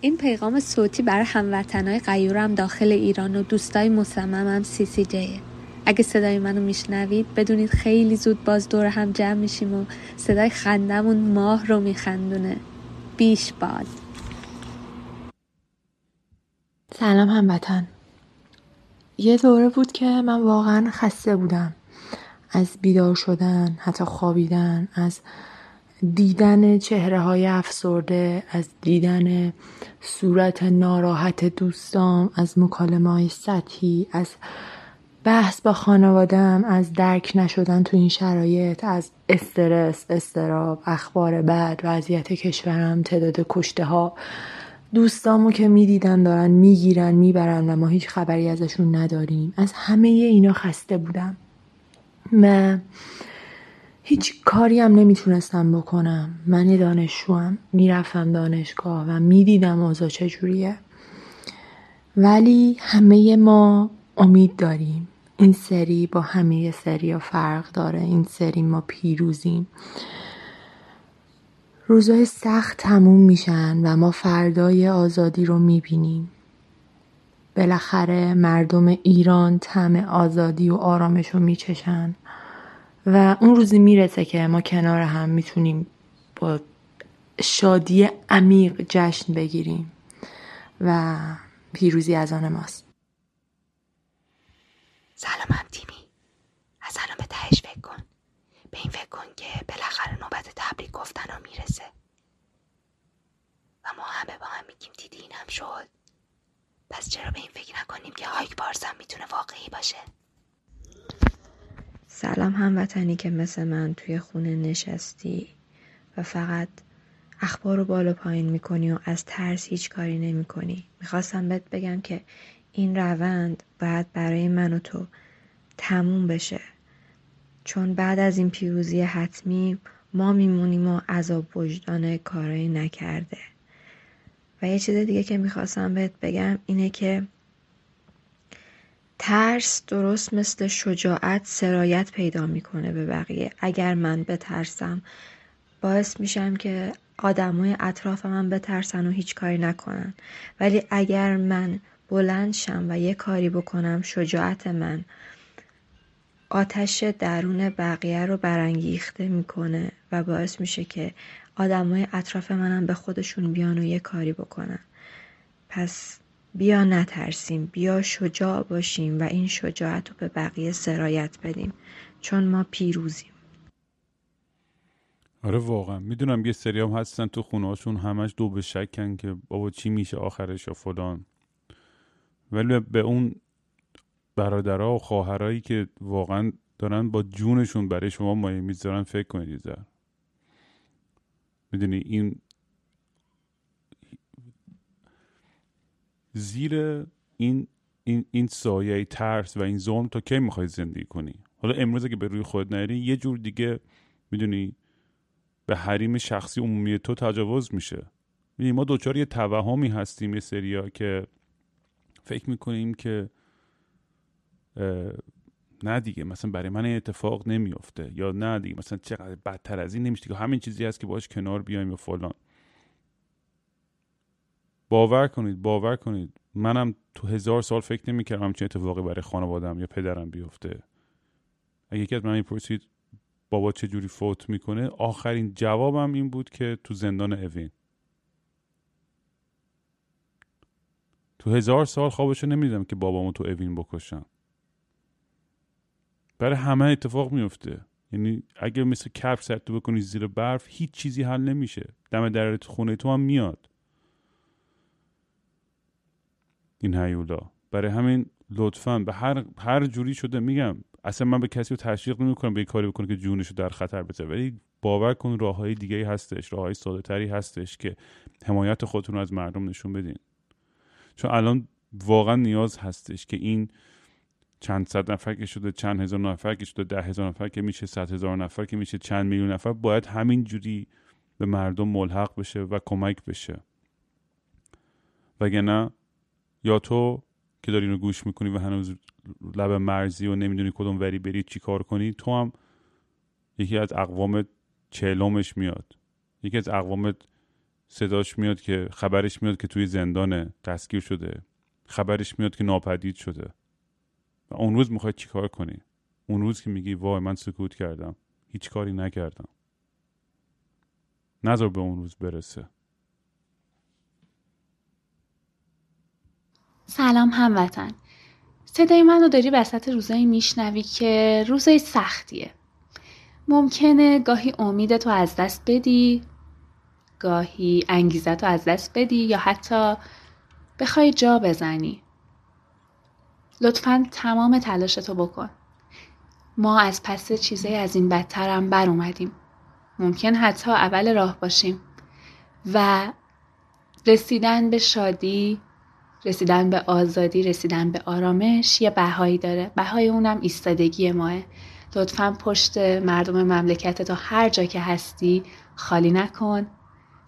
S8: این پیغام صوتی برای هموطنهای قیورم داخل ایران و دوستای مصممم سی سی جیه اگه صدای منو میشنوید بدونید خیلی زود باز دور هم جمع میشیم و صدای خندمون ماه رو میخندونه. بیش باد.
S4: سلام هموطن. یه دوره بود که من واقعا خسته بودم. از بیدار شدن حتی خوابیدن از دیدن چهره های افسرده از دیدن صورت ناراحت دوستام از مکالمه های سطحی از بحث با خانوادم از درک نشدن تو این شرایط از استرس استراب اخبار بد وضعیت کشورم تعداد کشته ها دوستامو که می‌دیدن دارن می‌گیرن می‌برن و ما هیچ خبری ازشون نداریم. از همه اینا خسته بودم. و هیچ کاری هم نمی‌تونستم بکنم. من دانشجوم می‌رفتم دانشگاه و می‌دیدم اوضاع چجوریه ولی همه ما امید داریم. این سری با همه سری فرق داره. این سری ما پیروزیم. روزای سخت تموم میشن و ما فردای آزادی رو می‌بینیم. بالاخره مردم ایران طعم آزادی و آرامش رو میچشن. و اون روزی می‌رسه که ما کنار هم می‌تونیم با شادی عمیق جشن بگیریم و پیروزی از آن ماست.
S16: سلام هم تیمی. از الان به تهش فکر کن. به این فکر کن که بالاخره نوبت تبریک گفتن ها می‌رسه. و ما همه با هم میگیم دیدی این هم شد. پس چرا به این فکر نکنیم که هایک بارزم می‌تونه واقعی باشه؟
S4: سلام هموطنی که مثل من توی خونه نشستی و فقط اخبار رو بالا پایین می‌کنی و از ترس هیچ کاری نمی‌کنی. می‌خواستم بهت بگم که این روند باید برای من و تو تموم بشه. چون بعد از این پیروزی حتمی ما میمونیم و عذاب وجدان کارایی نکرده. و یه چیز دیگه که می‌خواستم بهت بگم اینه که ترس درست مثل شجاعت سرایت پیدا می‌کنه به بقیه. اگر من بترسم باعث میشم که آدمای اطراف من بترسن و هیچ کاری نکنن. ولی اگر من بلند شم و یه کاری بکنم شجاعت من آتش درون بقیه رو برانگیخته می‌کنه و باعث میشه که آدمای اطراف منم به خودشون بیان و یه کاری بکنن. پس بیا نترسیم بیا شجاع باشیم و این شجاعت رو به بقیه سرایت بدیم چون ما پیروزیم.
S2: آره واقعا. می‌دونم یه سری هم هستن تو خونه هاشون همش دو به شکن که بابا چی میشه آخرش و فلان. ولی به اون برادرها و خواهرایی که واقعا دارن با جونشون برای شما مایه می‌ذارن فکر کنید یه می‌دونی این زیر این این این سایه ترس و این ظلم تا کی می‌خوای زندگی کنی؟ حالا امروز که به روی خود نری یه جور دیگه می‌دونی به حریم شخصی عمومی تو تجاوز میشه. می‌دونی ما دوچار یه توهمی هستیم یه سریا که فکر می‌کنیم که نه دیگه مثلا برای من اتفاق نمیافته یا نه دیگه مثلا چقدر بدتر از این نمیشه. دیگه همین چیزی هست که باش کنار بیایم یا فلان. باور کنید باور کنید. منم تو هزار سال فکر نمی‌کردم همچین اتفاقی برای خانوادم یا پدرم بیفته. اگه یکی از من می‌پرسید بابا چه جوری فوت می‌کنه آخرین جوابم این بود که تو زندان اوین. تو هزار سال خوابشو نمیدم که بابامو تو اوین بکشم. برای همه اتفاق میفته یعنی اگه مثل کف سرتو بکنی زیر برف هیچ چیزی حل نمیشه. دم در خونه تو هم میاد. این هیولا. برای همین لطفا به هر هر جوری شده میگم اصلا من به کسی رو تشویق نمی‌کنم به کاری بکنه که جونش رو در خطر بذاره. ولی باور کن راه های دیگه هستش راه های ساده تری هستش که حمایت خودتون رو از مردم نشون بدین. چون الان واقعا نیاز هستش که این چند صد نفر که شده چند هزار نفر که شده ده هزار نفر که میشه صد هزار نفر که میشه چند میلیون نفر باید همین جوری به مردم ملحق بشه و کمک بشه. وگرنه یا تو که داری اینو گوش می‌کنی و هنوز لب مرزی و نمی‌دونی کدوم وری بری چی کار کنی تو هم یکی از اقوام چهلمش میاد. یکی از اقوامت صداش میاد که خبرش میاد که توی زندان دستگیر شده. خبرش میاد که ناپدید شده. و اون روز می‌خوای چیکار کنی؟ اون روز که میگی وای من سکوت کردم. هیچ کاری نکردم. نظر به اون روز برسه.
S22: سلام هموطن. صدای منو داری وسط روزایی میشنوی که روزای سختیه. ممکنه گاهی امیدتو از دست بدی گاهی انگیزتو از دست بدی یا حتی بخوای جا بزنی. لطفا تمام تلاشتو بکن. ما از پس چیزای از این بدتر هم بر اومدیم ممکن حتی اول راه باشیم و رسیدن به شادی رسیدن به آزادی رسیدن به آرامش یه بهایی داره. بهای اونم ایستادگی ماه. لطفا پشت مردم مملکت تا هر جا که هستی خالی نکن.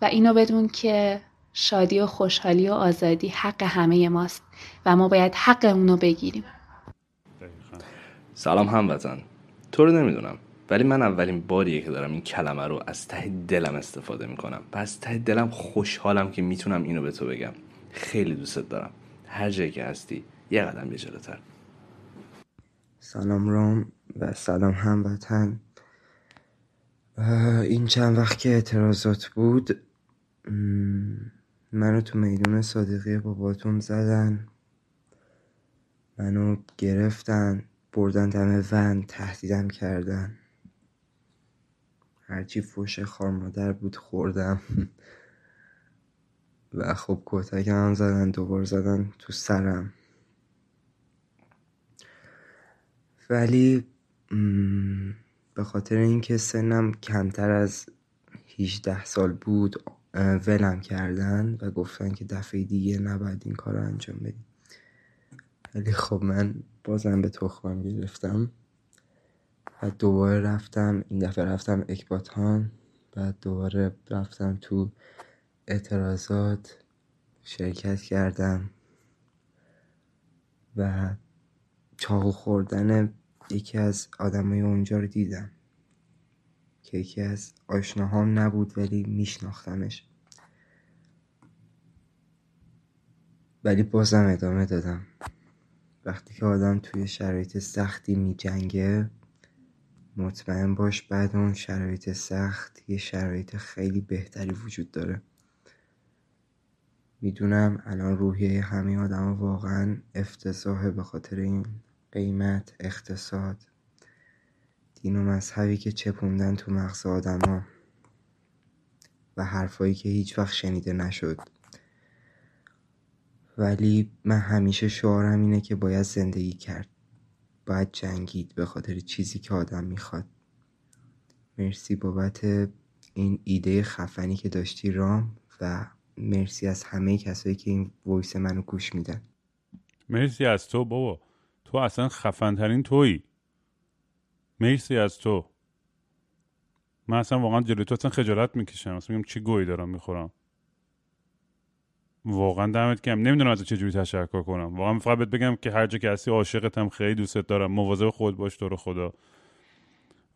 S22: و اینو بدون که شادی و خوشحالی و آزادی حق همه ماست. و ما باید حق اونو بگیریم.
S23: سلام هموطن. تو رو نمی‌دونم ولی من اولین باریه که دارم این کلمه رو از ته دلم استفاده می‌کنم. و از ته دلم خوشحالم که می‌تونم اینو به تو بگم. خیلی دوستت دارم. هر جایی که هستی یه قدم یه جلوتر.
S24: سلام رام و سلام هموطن. این چند وقت که اعتراضات بود منو تو میدون صادقی باباتون زدن. منو گرفتن بردن دم ون تهدیدم کردن. هرچی فوش خارمادر بود خوردم. و خب کتک هم زدن دوبار زدن تو سرم. ولی به خاطر اینکه سنم کمتر از 18 سال بود ولم کردن و گفتن که دفعه دیگه نباید این کار رو انجام بدیم ولی خب من بازم به تخمم گرفتم. و دوباره رفتم این دفعه رفتم اکباتان بعد دوباره رفتم تو اعتراضات شرکت کردم و چاقو خوردن یکی از آدمای اونجا رو دیدم که یکی از آشناهام نبود ولی میشناختمش. ولی بازم ادامه دادم. وقتی که آدم توی شرایط سختی می جنگه مطمئن باش بعد اون شرایط سخت یه شرایط خیلی بهتری وجود داره. می‌دونم الان روحیه همه آدم واقعا افتضاحه به خاطر این قیمت اقتصاد دین و مذهبی که چپوندن تو مغز آدما و حرفایی که هیچ وقت شنیده نشد. ولی من همیشه شعارم اینه که باید زندگی کرد. باید جنگید به خاطر چیزی که آدم می‌خواد. مرسی بابت این ایده خفنی که داشتی رام و مرسی از همه کسایی که این وایس منو گوش میدن.
S2: مرسی از تو بابا. تو اصلا خفنترین تویی. مرسی از تو. من اصلا واقعا جلوی تو اصلا خجالت می‌کشم. اصلا میگم چی گویی دارم می‌خورم. واقعا دمت کم نمی‌دونم از چجوری تشکر کنم. واقعا فقط بهت بگم که هر جا که هستی عاشقتم خیلی دوستت دارم. مواظب خود باش تو رو خدا.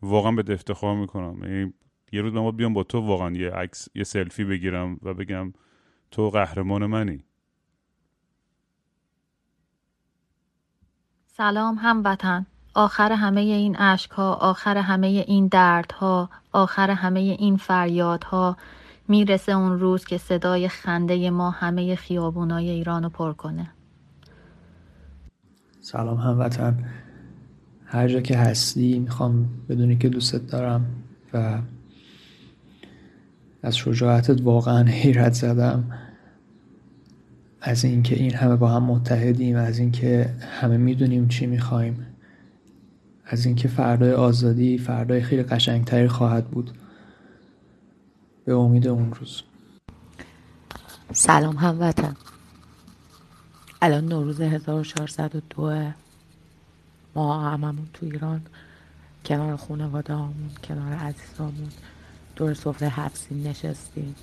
S2: واقعا به افتخار می‌کنم. یعنی یه روز من بیام با تو واقعا یه عکس یه سلفی بگیرم و بگم تو قهرمان منی.
S25: سلام هموطن. آخر همه این اشکها آخر همه این دردها آخر همه این فریادها می‌رسه اون روز که صدای خنده ما همه خیابونای ایران رو پر کنه.
S26: سلام هموطن. هر جا که هستی می‌خوام بدونی که دوستت دارم و از شجاعتت واقعا حیرت زدم. از اینکه این همه با هم متحدیم از اینکه همه می‌دونیم چی می‌خوایم. از اینکه فردای آزادی فردای خیلی قشنگتری خواهد بود. به امید اون روز.
S16: سلام هموطن. الان نوروز 1402 ما هممون تو ایران کنار خانواده همون کنار عزیزامون دور سفره حفظی نشستیم.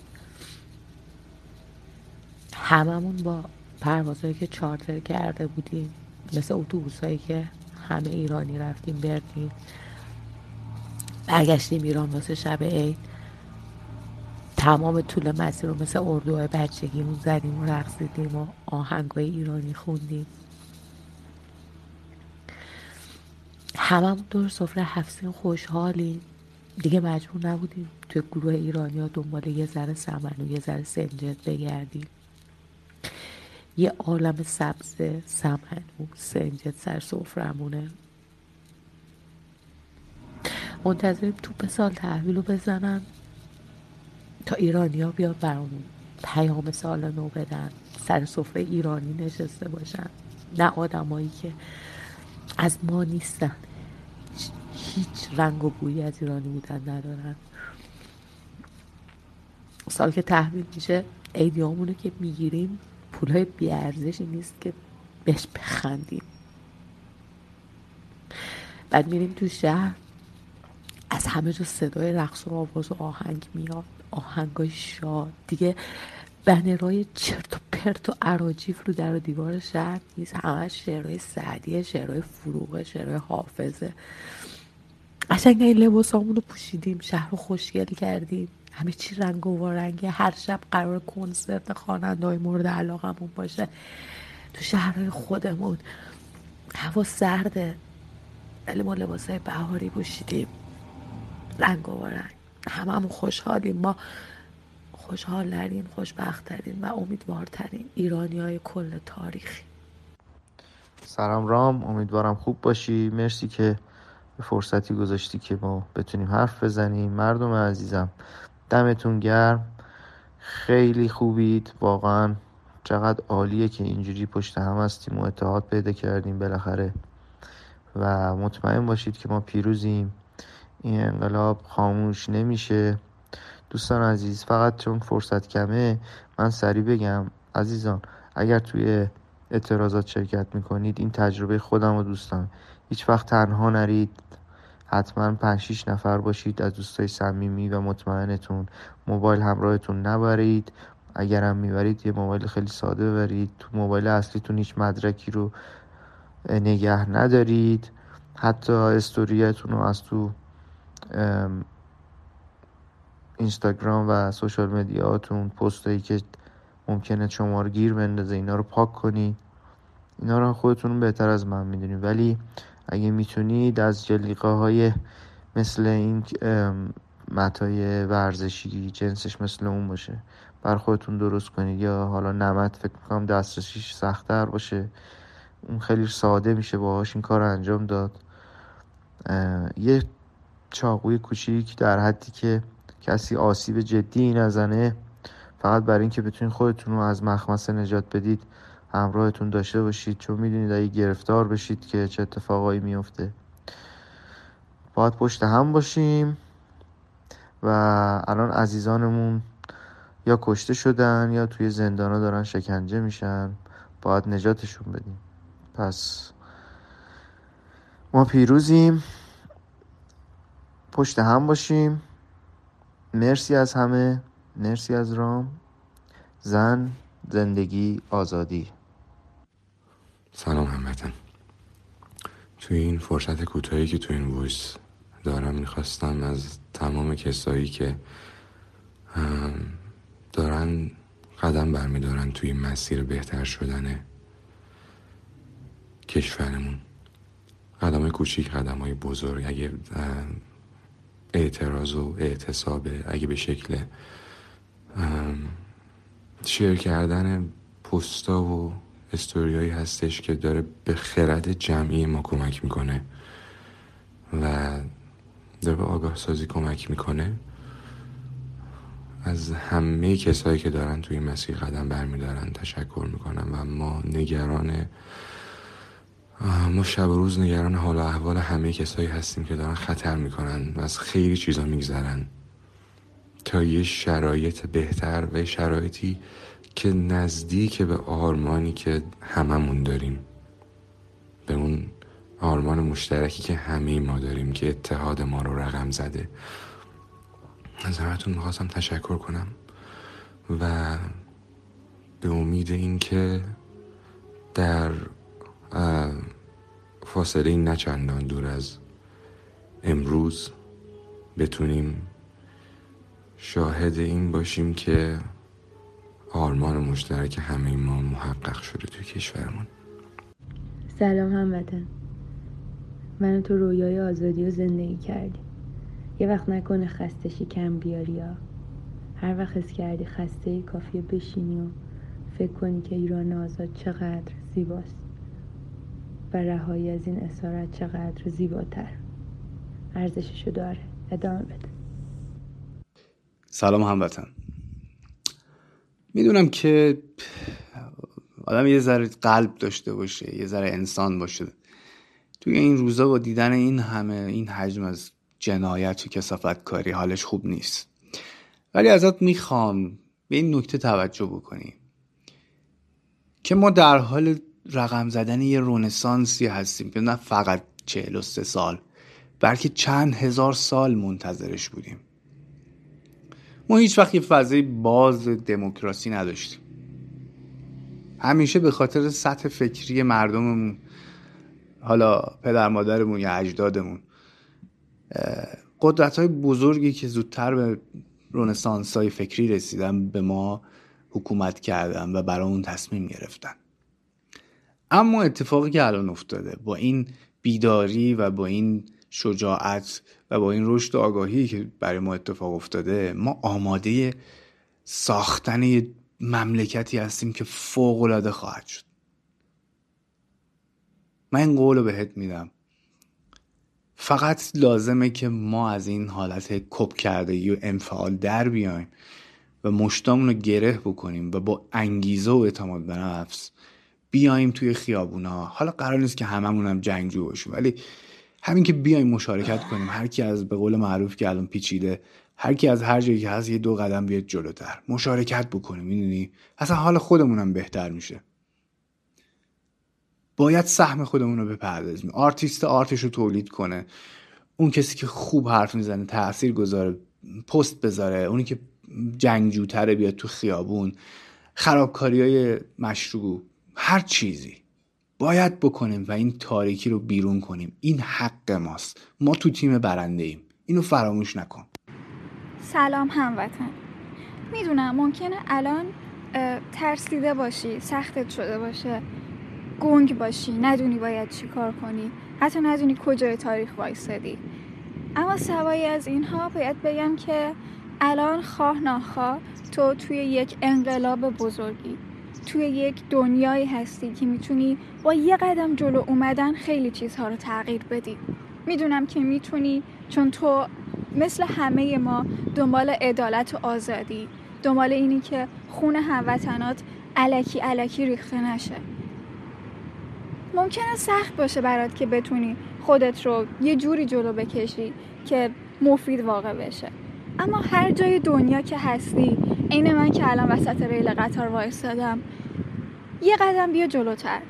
S16: هممون با پروازهایی که چارتر کرده بودیم مثل اتوبوس هایی که همه ایرانی رفتیم بردیم برگشتیم ایران واسه شب عید. تمام طول مسیر رو مثل اردوهای بچگیمون زدیم و رقصیدیم و آهنگای ایرانی خوندیم. هممون دور سفره هفسین خوشحالیم. دیگه مجبور نبودیم توی گروه ایرانی ها دنبال یه ذره سمن و یه ذره سنجد بگردیم. یه عالم سبز و سنجد سر سفرمونه منتظریم توپ سال تحویل رو بزنن تا ایرانیا بیاد برامون پیام سال نو بدن سر سفره ایرانی نشسته باشن. نه آدمایی که از ما نیستن. هیچ رنگ و بویی از ایرانی بودن ندارن. سال که تحویل میشه ایدیامونو که می‌گیریم پولهای بیارزشی نیست که بهش بخندیم. بعد میریم تو شهر از همه جا صدای رقص و آواز و آهنگ میاد آهنگای شاد. دیگه بنرهای چرت و پرت و عراجیف رو در و دیوار شهر نیست. همه شعرهای سعدیه شعرهای فروغه شعرهای حافظه. قشنگ این لباسامون رو پوشیدیم شهر رو خوشگل کردیم. همه چی رنگ و رنگه. هر شب قرار کنسرت خواننده های مورد علاقمون باشه. تو شهرهای خودمون. هوا سرده. ولی ما لباس های بهاری پوشیدیم. رنگ و رنگ. هممون خوشحالیم. ما خوشحالترین خوشبختترین و امیدوارترین ایرانی های کل تاریخی
S27: سلام رام. امیدوارم خوب باشی. مرسی که فرصتی گذاشتی که ما بتونیم حرف بزنیم. مردم عزیزم دمتون گرم. خیلی خوبید. واقعا چقدر عالیه که اینجوری پشت هم هستیم و اتحاد پیدا کردیم بالاخره. و مطمئن باشید که ما پیروزیم. این انقلاب خاموش نمیشه. دوستان عزیز فقط چون فرصت کمه من سریع بگم. عزیزان اگر توی اعتراضات شرکت می‌کنید این تجربه خودم و دوستان هیچ وقت تنها نرید. حتما پنج شیش نفر باشید از دوستای صمیمی و مطمئنتون. موبایل همراهتون نبرید. اگرم می‌برید یه موبایل خیلی ساده ببرید. تو موبایل اصلیتون هیچ مدرکی رو نگه ندارید. حتی استوریتون رو از تو اینستاگرام و سوشال مدیاتون پستایی که ممکنه شما رو گیر بندازه اینا رو پاک کنید. اینا رو خودتون بهتر از من می‌دونید. ولی اگه می‌تونید از جلیقه های مثل این متای ورزشی جنسش مثل اون باشه. بر خودتون درست کنید. یا حالا نمت فکر می‌کنم دسترسیش سختتر باشه. اون خیلی ساده میشه باهاش این کار انجام داد. یه چاقوی کوچیک در حدی که کسی آسیب جدی نزنه فقط برای اینکه بتونید خودتون رو از مخمسه نجات بدید. همراهتون داشته باشید. چون می‌دونید اگه گرفتار بشید که چه اتفاقایی میفته باید پشت هم باشیم. و الان عزیزانمون یا کشته شدن یا توی زندانا دارن شکنجه میشن. باید نجاتشون بدیم. پس ما پیروزیم. پشت هم باشیم. مرسی از همه. مرسی از رام. زن زندگی آزادی.
S28: سلام هموطن. توی این فرصت کوتاهی که توی این ویس دارم می‌خواستم از تمام کسایی که دارن قدم برمیدارن توی مسیر بهتر شدن کشورمون. قدم کوچیک قدم های بزرگ اگه اعتراض و اعتصابه اگه به شکل شیر کردن پستا و استوریایی هستش که داره به خرد جمعی ما کمک می‌کنه و داره به آگاه سازی کمک می‌کنه. از همه کسایی که دارن توی مسیر قدم برمیدارن تشکر می‌کنم و ما نگران ما شب و روز نگران حال و احوال همه کسایی هستیم که دارن خطر می‌کنن و از خیلی چیزا میگذرن. تا یه شرایط بهتر و شرایطی که نزدیک به آرمانی که هممون داریم. به اون آرمان مشترکی که همه ما داریم که اتحاد ما رو رقم زده. از همتون می‌خواستم تشکر کنم و به امید اینکه در فاصله این نچندان دور از امروز بتونیم شاهد این باشیم که آرمان مشترک همه ما محقق شده توی کشورمون.
S18: سلام هموطن. من تو رویای آزادی و زندگی کردیم. یه وقت نکنه خسته کم بیاری یا. هر وقت حس کردی خسته ای کافیه بشینی و فکر کنی که ایران آزاد چقدر زیباست. و رهایی از این اسارت چقدر زیباتر. ارزششو داره. ادامه بده.
S23: سلام هموطن. می‌دونم که آدم یه ذره قلب داشته باشه یه ذره انسان باشه. توی این روزا با دیدن این همه این حجم از جنایت و کسافت کاری حالش خوب نیست. ولی ازت می‌خوام به این نکته توجه بکنی که ما در حال رقم زدن یه رونسانسی هستیم که نه فقط چهل و سه سال بلکه چند هزار سال منتظرش بودیم. هیچ وقت یه فضای باز دموکراسی نداشتیم. همیشه به خاطر سطح فکری مردممون حالا پدر مادرمون یا اجدادمون قدرت های بزرگی که زودتر به رونسانس های فکری رسیدن به ما حکومت کردن و برای اون تصمیم گرفتن. اما اتفاقی که الان افتاده با این بیداری و با این شجاعت و با این رشد آگاهی که برای ما اتفاق افتاده ما آماده ساختن مملکتی هستیم که فوق العاده خواهد شد. من این قول رو بهت میدم. فقط لازمه که ما از این حالت کپ کرده و انفعال در بیایم و مشتامون رو گره بکنیم و با انگیزه و اعتماد به نفس بیایم توی خیابونا. حالا قرار نیست که هممون هم جنگجو باشیم ولی همین که بیایم مشارکت کنیم. هر کی از به قول معروف که الان پیچیده هر کی از هر جایی که هست یه دو قدم بیاد جلوتر. مشارکت بکنیم می‌دونی؟ اصلا حال خودمون هم بهتر میشه. باید سهم خودمون رو بپردازیم. آرتیست art ش رو تولید کنه. اون کسی که خوب حرف می‌زنه تاثیر گذاره پست بذاره. اونی که جنگجوتره بیاد تو خیابون. خرابکاری های مشروع. هر چیزی. باید بکنیم و این تاریکی رو بیرون کنیم. این حق ماست. ما تو تیم برنده ایم. اینو فراموش نکن.
S29: سلام هموطن. می‌دونم ممکنه الان ترسیده باشی سختت شده باشه. گنگ باشی ندونی باید چی کار کنی. حتی ندونی کجای تاریخ وایستادی اما سوایی از اینها باید بگم که الان خواه ناخواه تو توی یک انقلاب بزرگی. توی یک دنیایی هستی که می‌تونی با یه قدم جلو اومدن خیلی چیزها رو تغییر بدی. می‌دونم که می‌تونی چون تو مثل همه ما دنبال عدالت و آزادی دنبال اینی که خون هموطنات علکی علکی ریخته نشه. ممکنه سخت باشه برات که بتونی خودت رو یه جوری جلو بکشی که مفید واقع بشه. اما هر جای دنیا که هستی عین من که الان وسط ریل قطار وایستادم یه قدم بیا جلوتر.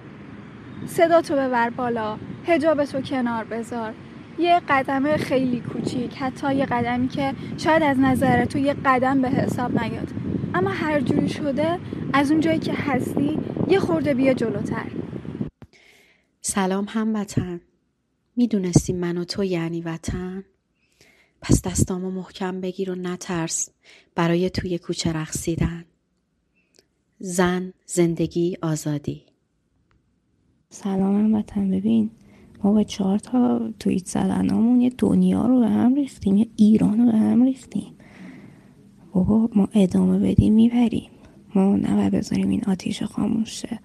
S29: صدا تو ببر بالا هجاب تو کنار بذار. یه قدم خیلی کوچیک حتی یه قدمی که شاید از نظر تو یه قدم به حساب نیاد. اما هر جوری شده از اون جایی که هستی یه خورده بیا جلوتر.
S30: سلام هموطن. می‌دونستی من و تو یعنی وطن؟ پس دستامو محکم بگیر و نترس. برای توی کوچه رقصیدن. زن زندگی آزادی.
S31: سلام هموطن ببین ما با چهار تا توییت زدنامون یه دنیا رو به هم ریختیم یه ایران رو به هم ریختیم. بابا ما ادامه بدیم می‌بریم. ما نباید بذاریم این آتیش خاموشه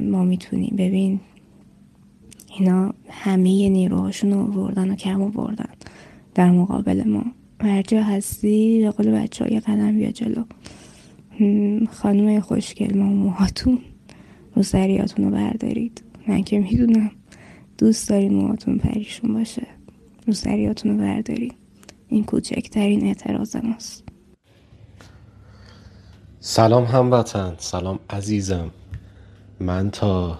S31: ما می‌تونیم. ببین اینا همه نیروهاشون رو بردن و کم بردن در مقابل ما. هر هستی به قول بچه های قدم بیا جلو. خانم خوشگل ما موهاتون رو سریاتون رو بردارید. من که می‌دونم. دوست دارین موهاتون پریشون باشه. رو سریاتون رو بردارید. این کوچکترین اعتراض ماست.
S32: سلام هموطن. سلام عزیزم. من تا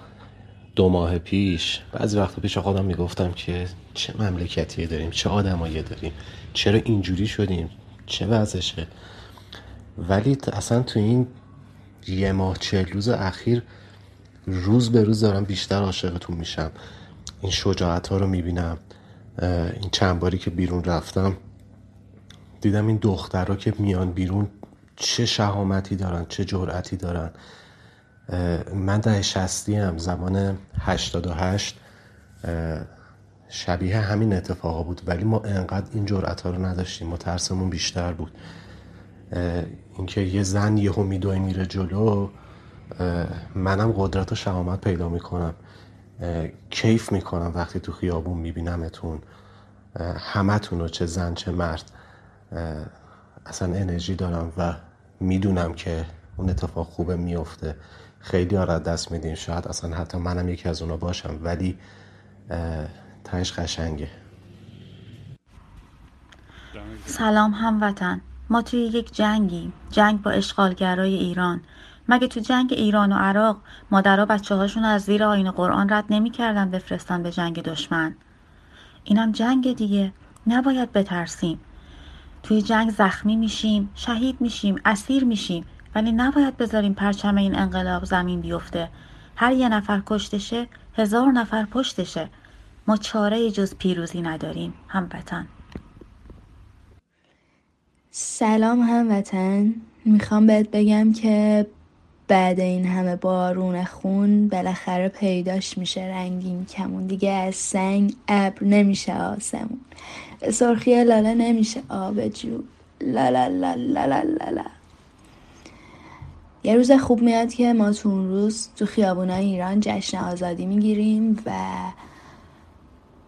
S32: دو ماه پیش بعضی وقتا پیش خودم می‌گفتم که چه مملکتیه داریم چه آدمایی داریم چرا اینجوری شدیم چه وضعشه. ولی اصلا تو این یه ماه چه روز اخیر روز به روز دارم بیشتر عاشقتون میشم. این شجاعت ها رو می‌بینم این چند باری که بیرون رفتم دیدم این دخترها که میان بیرون چه شهامتی دارن چه جرأتی دارن. من ده شستی هم زمان 88 شبیه همین اتفاقا بود. ولی ما انقدر این جرأت ها رو نداشتیم. ما ترسمون بیشتر بود. اینکه یه زن یهو میدوی میره جلو منم قدرت و شهامت پیدا می‌کنم. کیف می‌کنم وقتی تو خیابون میبینمتون. همتون رو چه زن چه مرد. اصلا انرژی دارم و می‌دونم که اون اتفاق خوبه میفته خیلی ها دست میدین. شاید اصلا حتی منم یکی از اونا باشم ولی تهش قشنگه.
S33: سلام هموطن. ما توی یک جنگیم. جنگ با اشغالگرای ایران. مگه تو جنگ ایران و عراق مادرها بچه هاشون از زیر آین قرآن رد نمی‌کردن بفرستن به جنگ دشمن؟ اینم جنگ دیگه. نباید بترسیم. توی جنگ زخمی میشیم شهید میشیم اسیر میشیم. ولی نباید بذاریم پرچم این انقلاب زمین بیفته. هر یه نفر کشتشه هزار نفر پشتشه. ما چاره جز پیروزی نداریم هموطن.
S34: سلام هموطن. می‌خوام بهت بگم که بعد این همه بارون خون بالاخره پیداش میشه رنگین کمون. دیگه از سنگ ابر نمیشه آسمون. سرخی لاله نمیشه آب جو لا لا لا لا لا لا. یه روز خوب میاد که ما تو اون روز تو خیابونای ایران جشن آزادی می‌گیریم و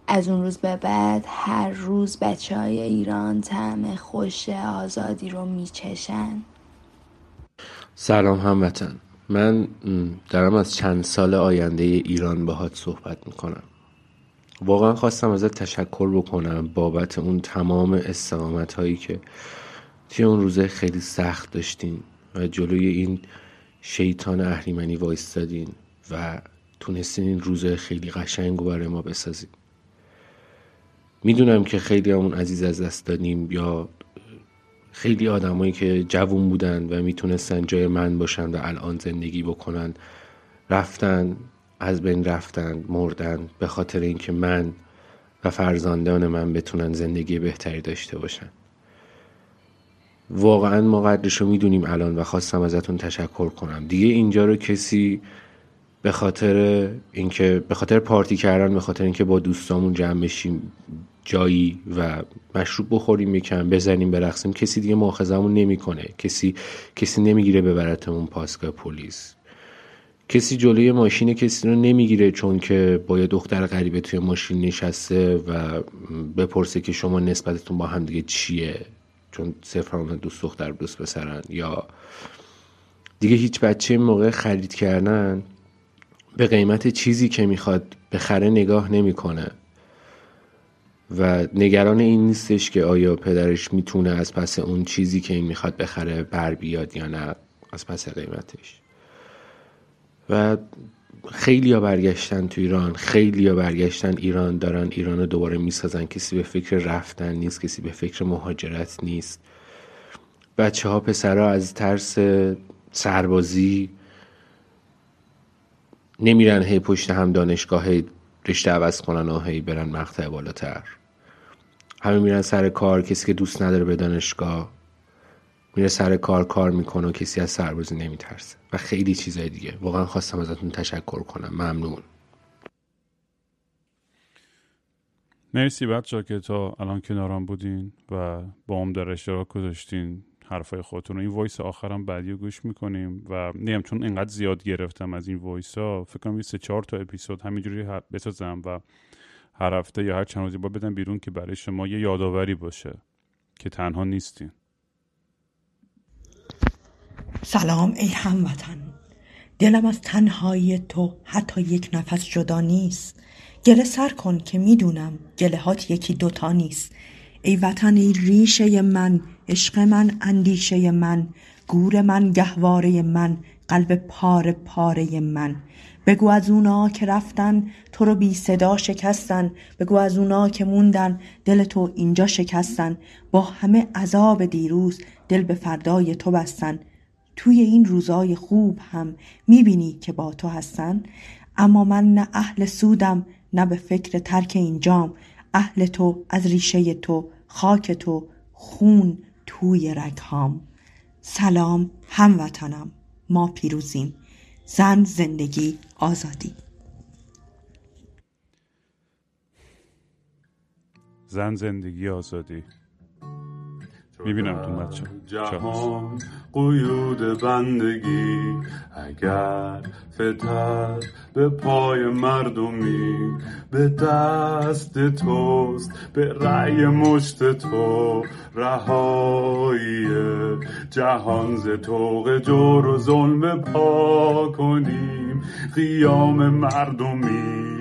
S34: از اون روز به بعد هر روز بچه های ایران طعم خوش آزادی رو میچشن.
S35: سلام هموطن. من دارم از چند سال آینده ایران باهات صحبت می‌کنم. واقعا خواستم ازت تشکر بکنم بابت اون تمام استقامت هایی که توی اون روزه خیلی سخت داشتین و جلوی این شیطان اهریمنی وایستادین و تونستین این روزه خیلی قشنگ و برای ما بسازین. می‌دونم که خیلی همون عزیز از دست دادیم یا خیلی آدمایی که جوون بودن و می‌تونستن جای من باشن و الان زندگی بکنن رفتن از بین رفتن مردن به خاطر اینکه من و فرزندان من بتونن زندگی بهتری داشته باشن. واقعا ما قدرش رو می‌دونیم الان و خواستم ازتون تشکر کنم. دیگه اینجا رو کسی به خاطر اینکه به خاطر پارتی کردن به خاطر اینکه با دوستامون جمع بشیم جایی و مشروب بخوریم یکم بزنیم برقصیم کسی دیگه مؤاخذمون نمی‌کنه. کسی کسی نمی‌گیره ببرتمون پاسگاه پلیس. کسی جلوی ماشین کسی رو نمی‌گیره چون که با یه دختر غریبه توی ماشین نشسته و بپرسه که شما نسبتتون با هم دیگه چیه. چون صفر دوست دختر دوست پسرن یا دیگه هیچ بچه موقع خرید کردن به قیمت چیزی که می‌خواد بخره نگاه نمی‌کنه. و نگران این نیستش که آیا پدرش می‌تونه از پس اون چیزی که این می‌خواد بخره بر بیاد یا نه از پس قیمتش. و خیلی ها برگشتن تو ایران خیلی ها برگشتن ایران دارن ایران رو دوباره می‌سازن. کسی به فکر رفتن نیست کسی به فکر مهاجرت نیست. بچه ها پسرها از ترس سربازی نمیرن هی پشت هم دانشگاه رشته عوض کنن و هی برن مقطع بالاتر. همه میرن سر کار کسی که دوست نداره به دانشگاه. میره سر کار کار می‌کنه و کسی از سربازی نمیترسه. و خیلی چیزای دیگه. واقعا خواستم ازتون تشکر کنم. ممنون.
S36: مرسی بچه که تا الان کنارم بودین و با هم در اشتراک گذاشتین حرفای خودتون این voice آخرم بعدی گوش می‌کنیم و نیم چون اینقدر زیاد گرفتم از این voice ها فکر کنم سه چهار تا اپیزود همینجوری بسازم و هر هفته یا هر چند روزی با بدم بیرون که برای شما یه یادآوری باشه که تنها نیستین.
S37: سلام ای هموطن. دلم از تنهایی تو حتی یک نفس جدا نیست. گله سر کن که می‌دونم گله هات یکی دوتا نیست. ای وطن ای ریشه من عشق من اندیشه من گور من گهواره من قلب پاره پاره من. بگو از اونا که رفتن تو رو بی صدا شکستن. بگو از اونا که موندن دل تو اینجا شکستن. با همه عذاب دیروز دل به فردای تو بستن. توی این روزای خوب هم می‌بینی که با تو هستن. اما من نه اهل سودم نه به فکر ترک این جام. اهل تو از ریشه تو خاک تو خون توی رگهام. سلام هموطنم ما پیروزیم. زن زندگی آزادی.
S36: زن زندگی آزادی. می‌بینم تو بچه
S2: جهان قیود بندگی. اگر فتر به پای مردمی به دست توست به رأی مشت تو رهایی جهان ز توق جور و ظلم پا کنیم. قیام مردمی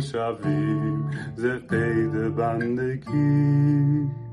S2: شویم ز قید بندگی.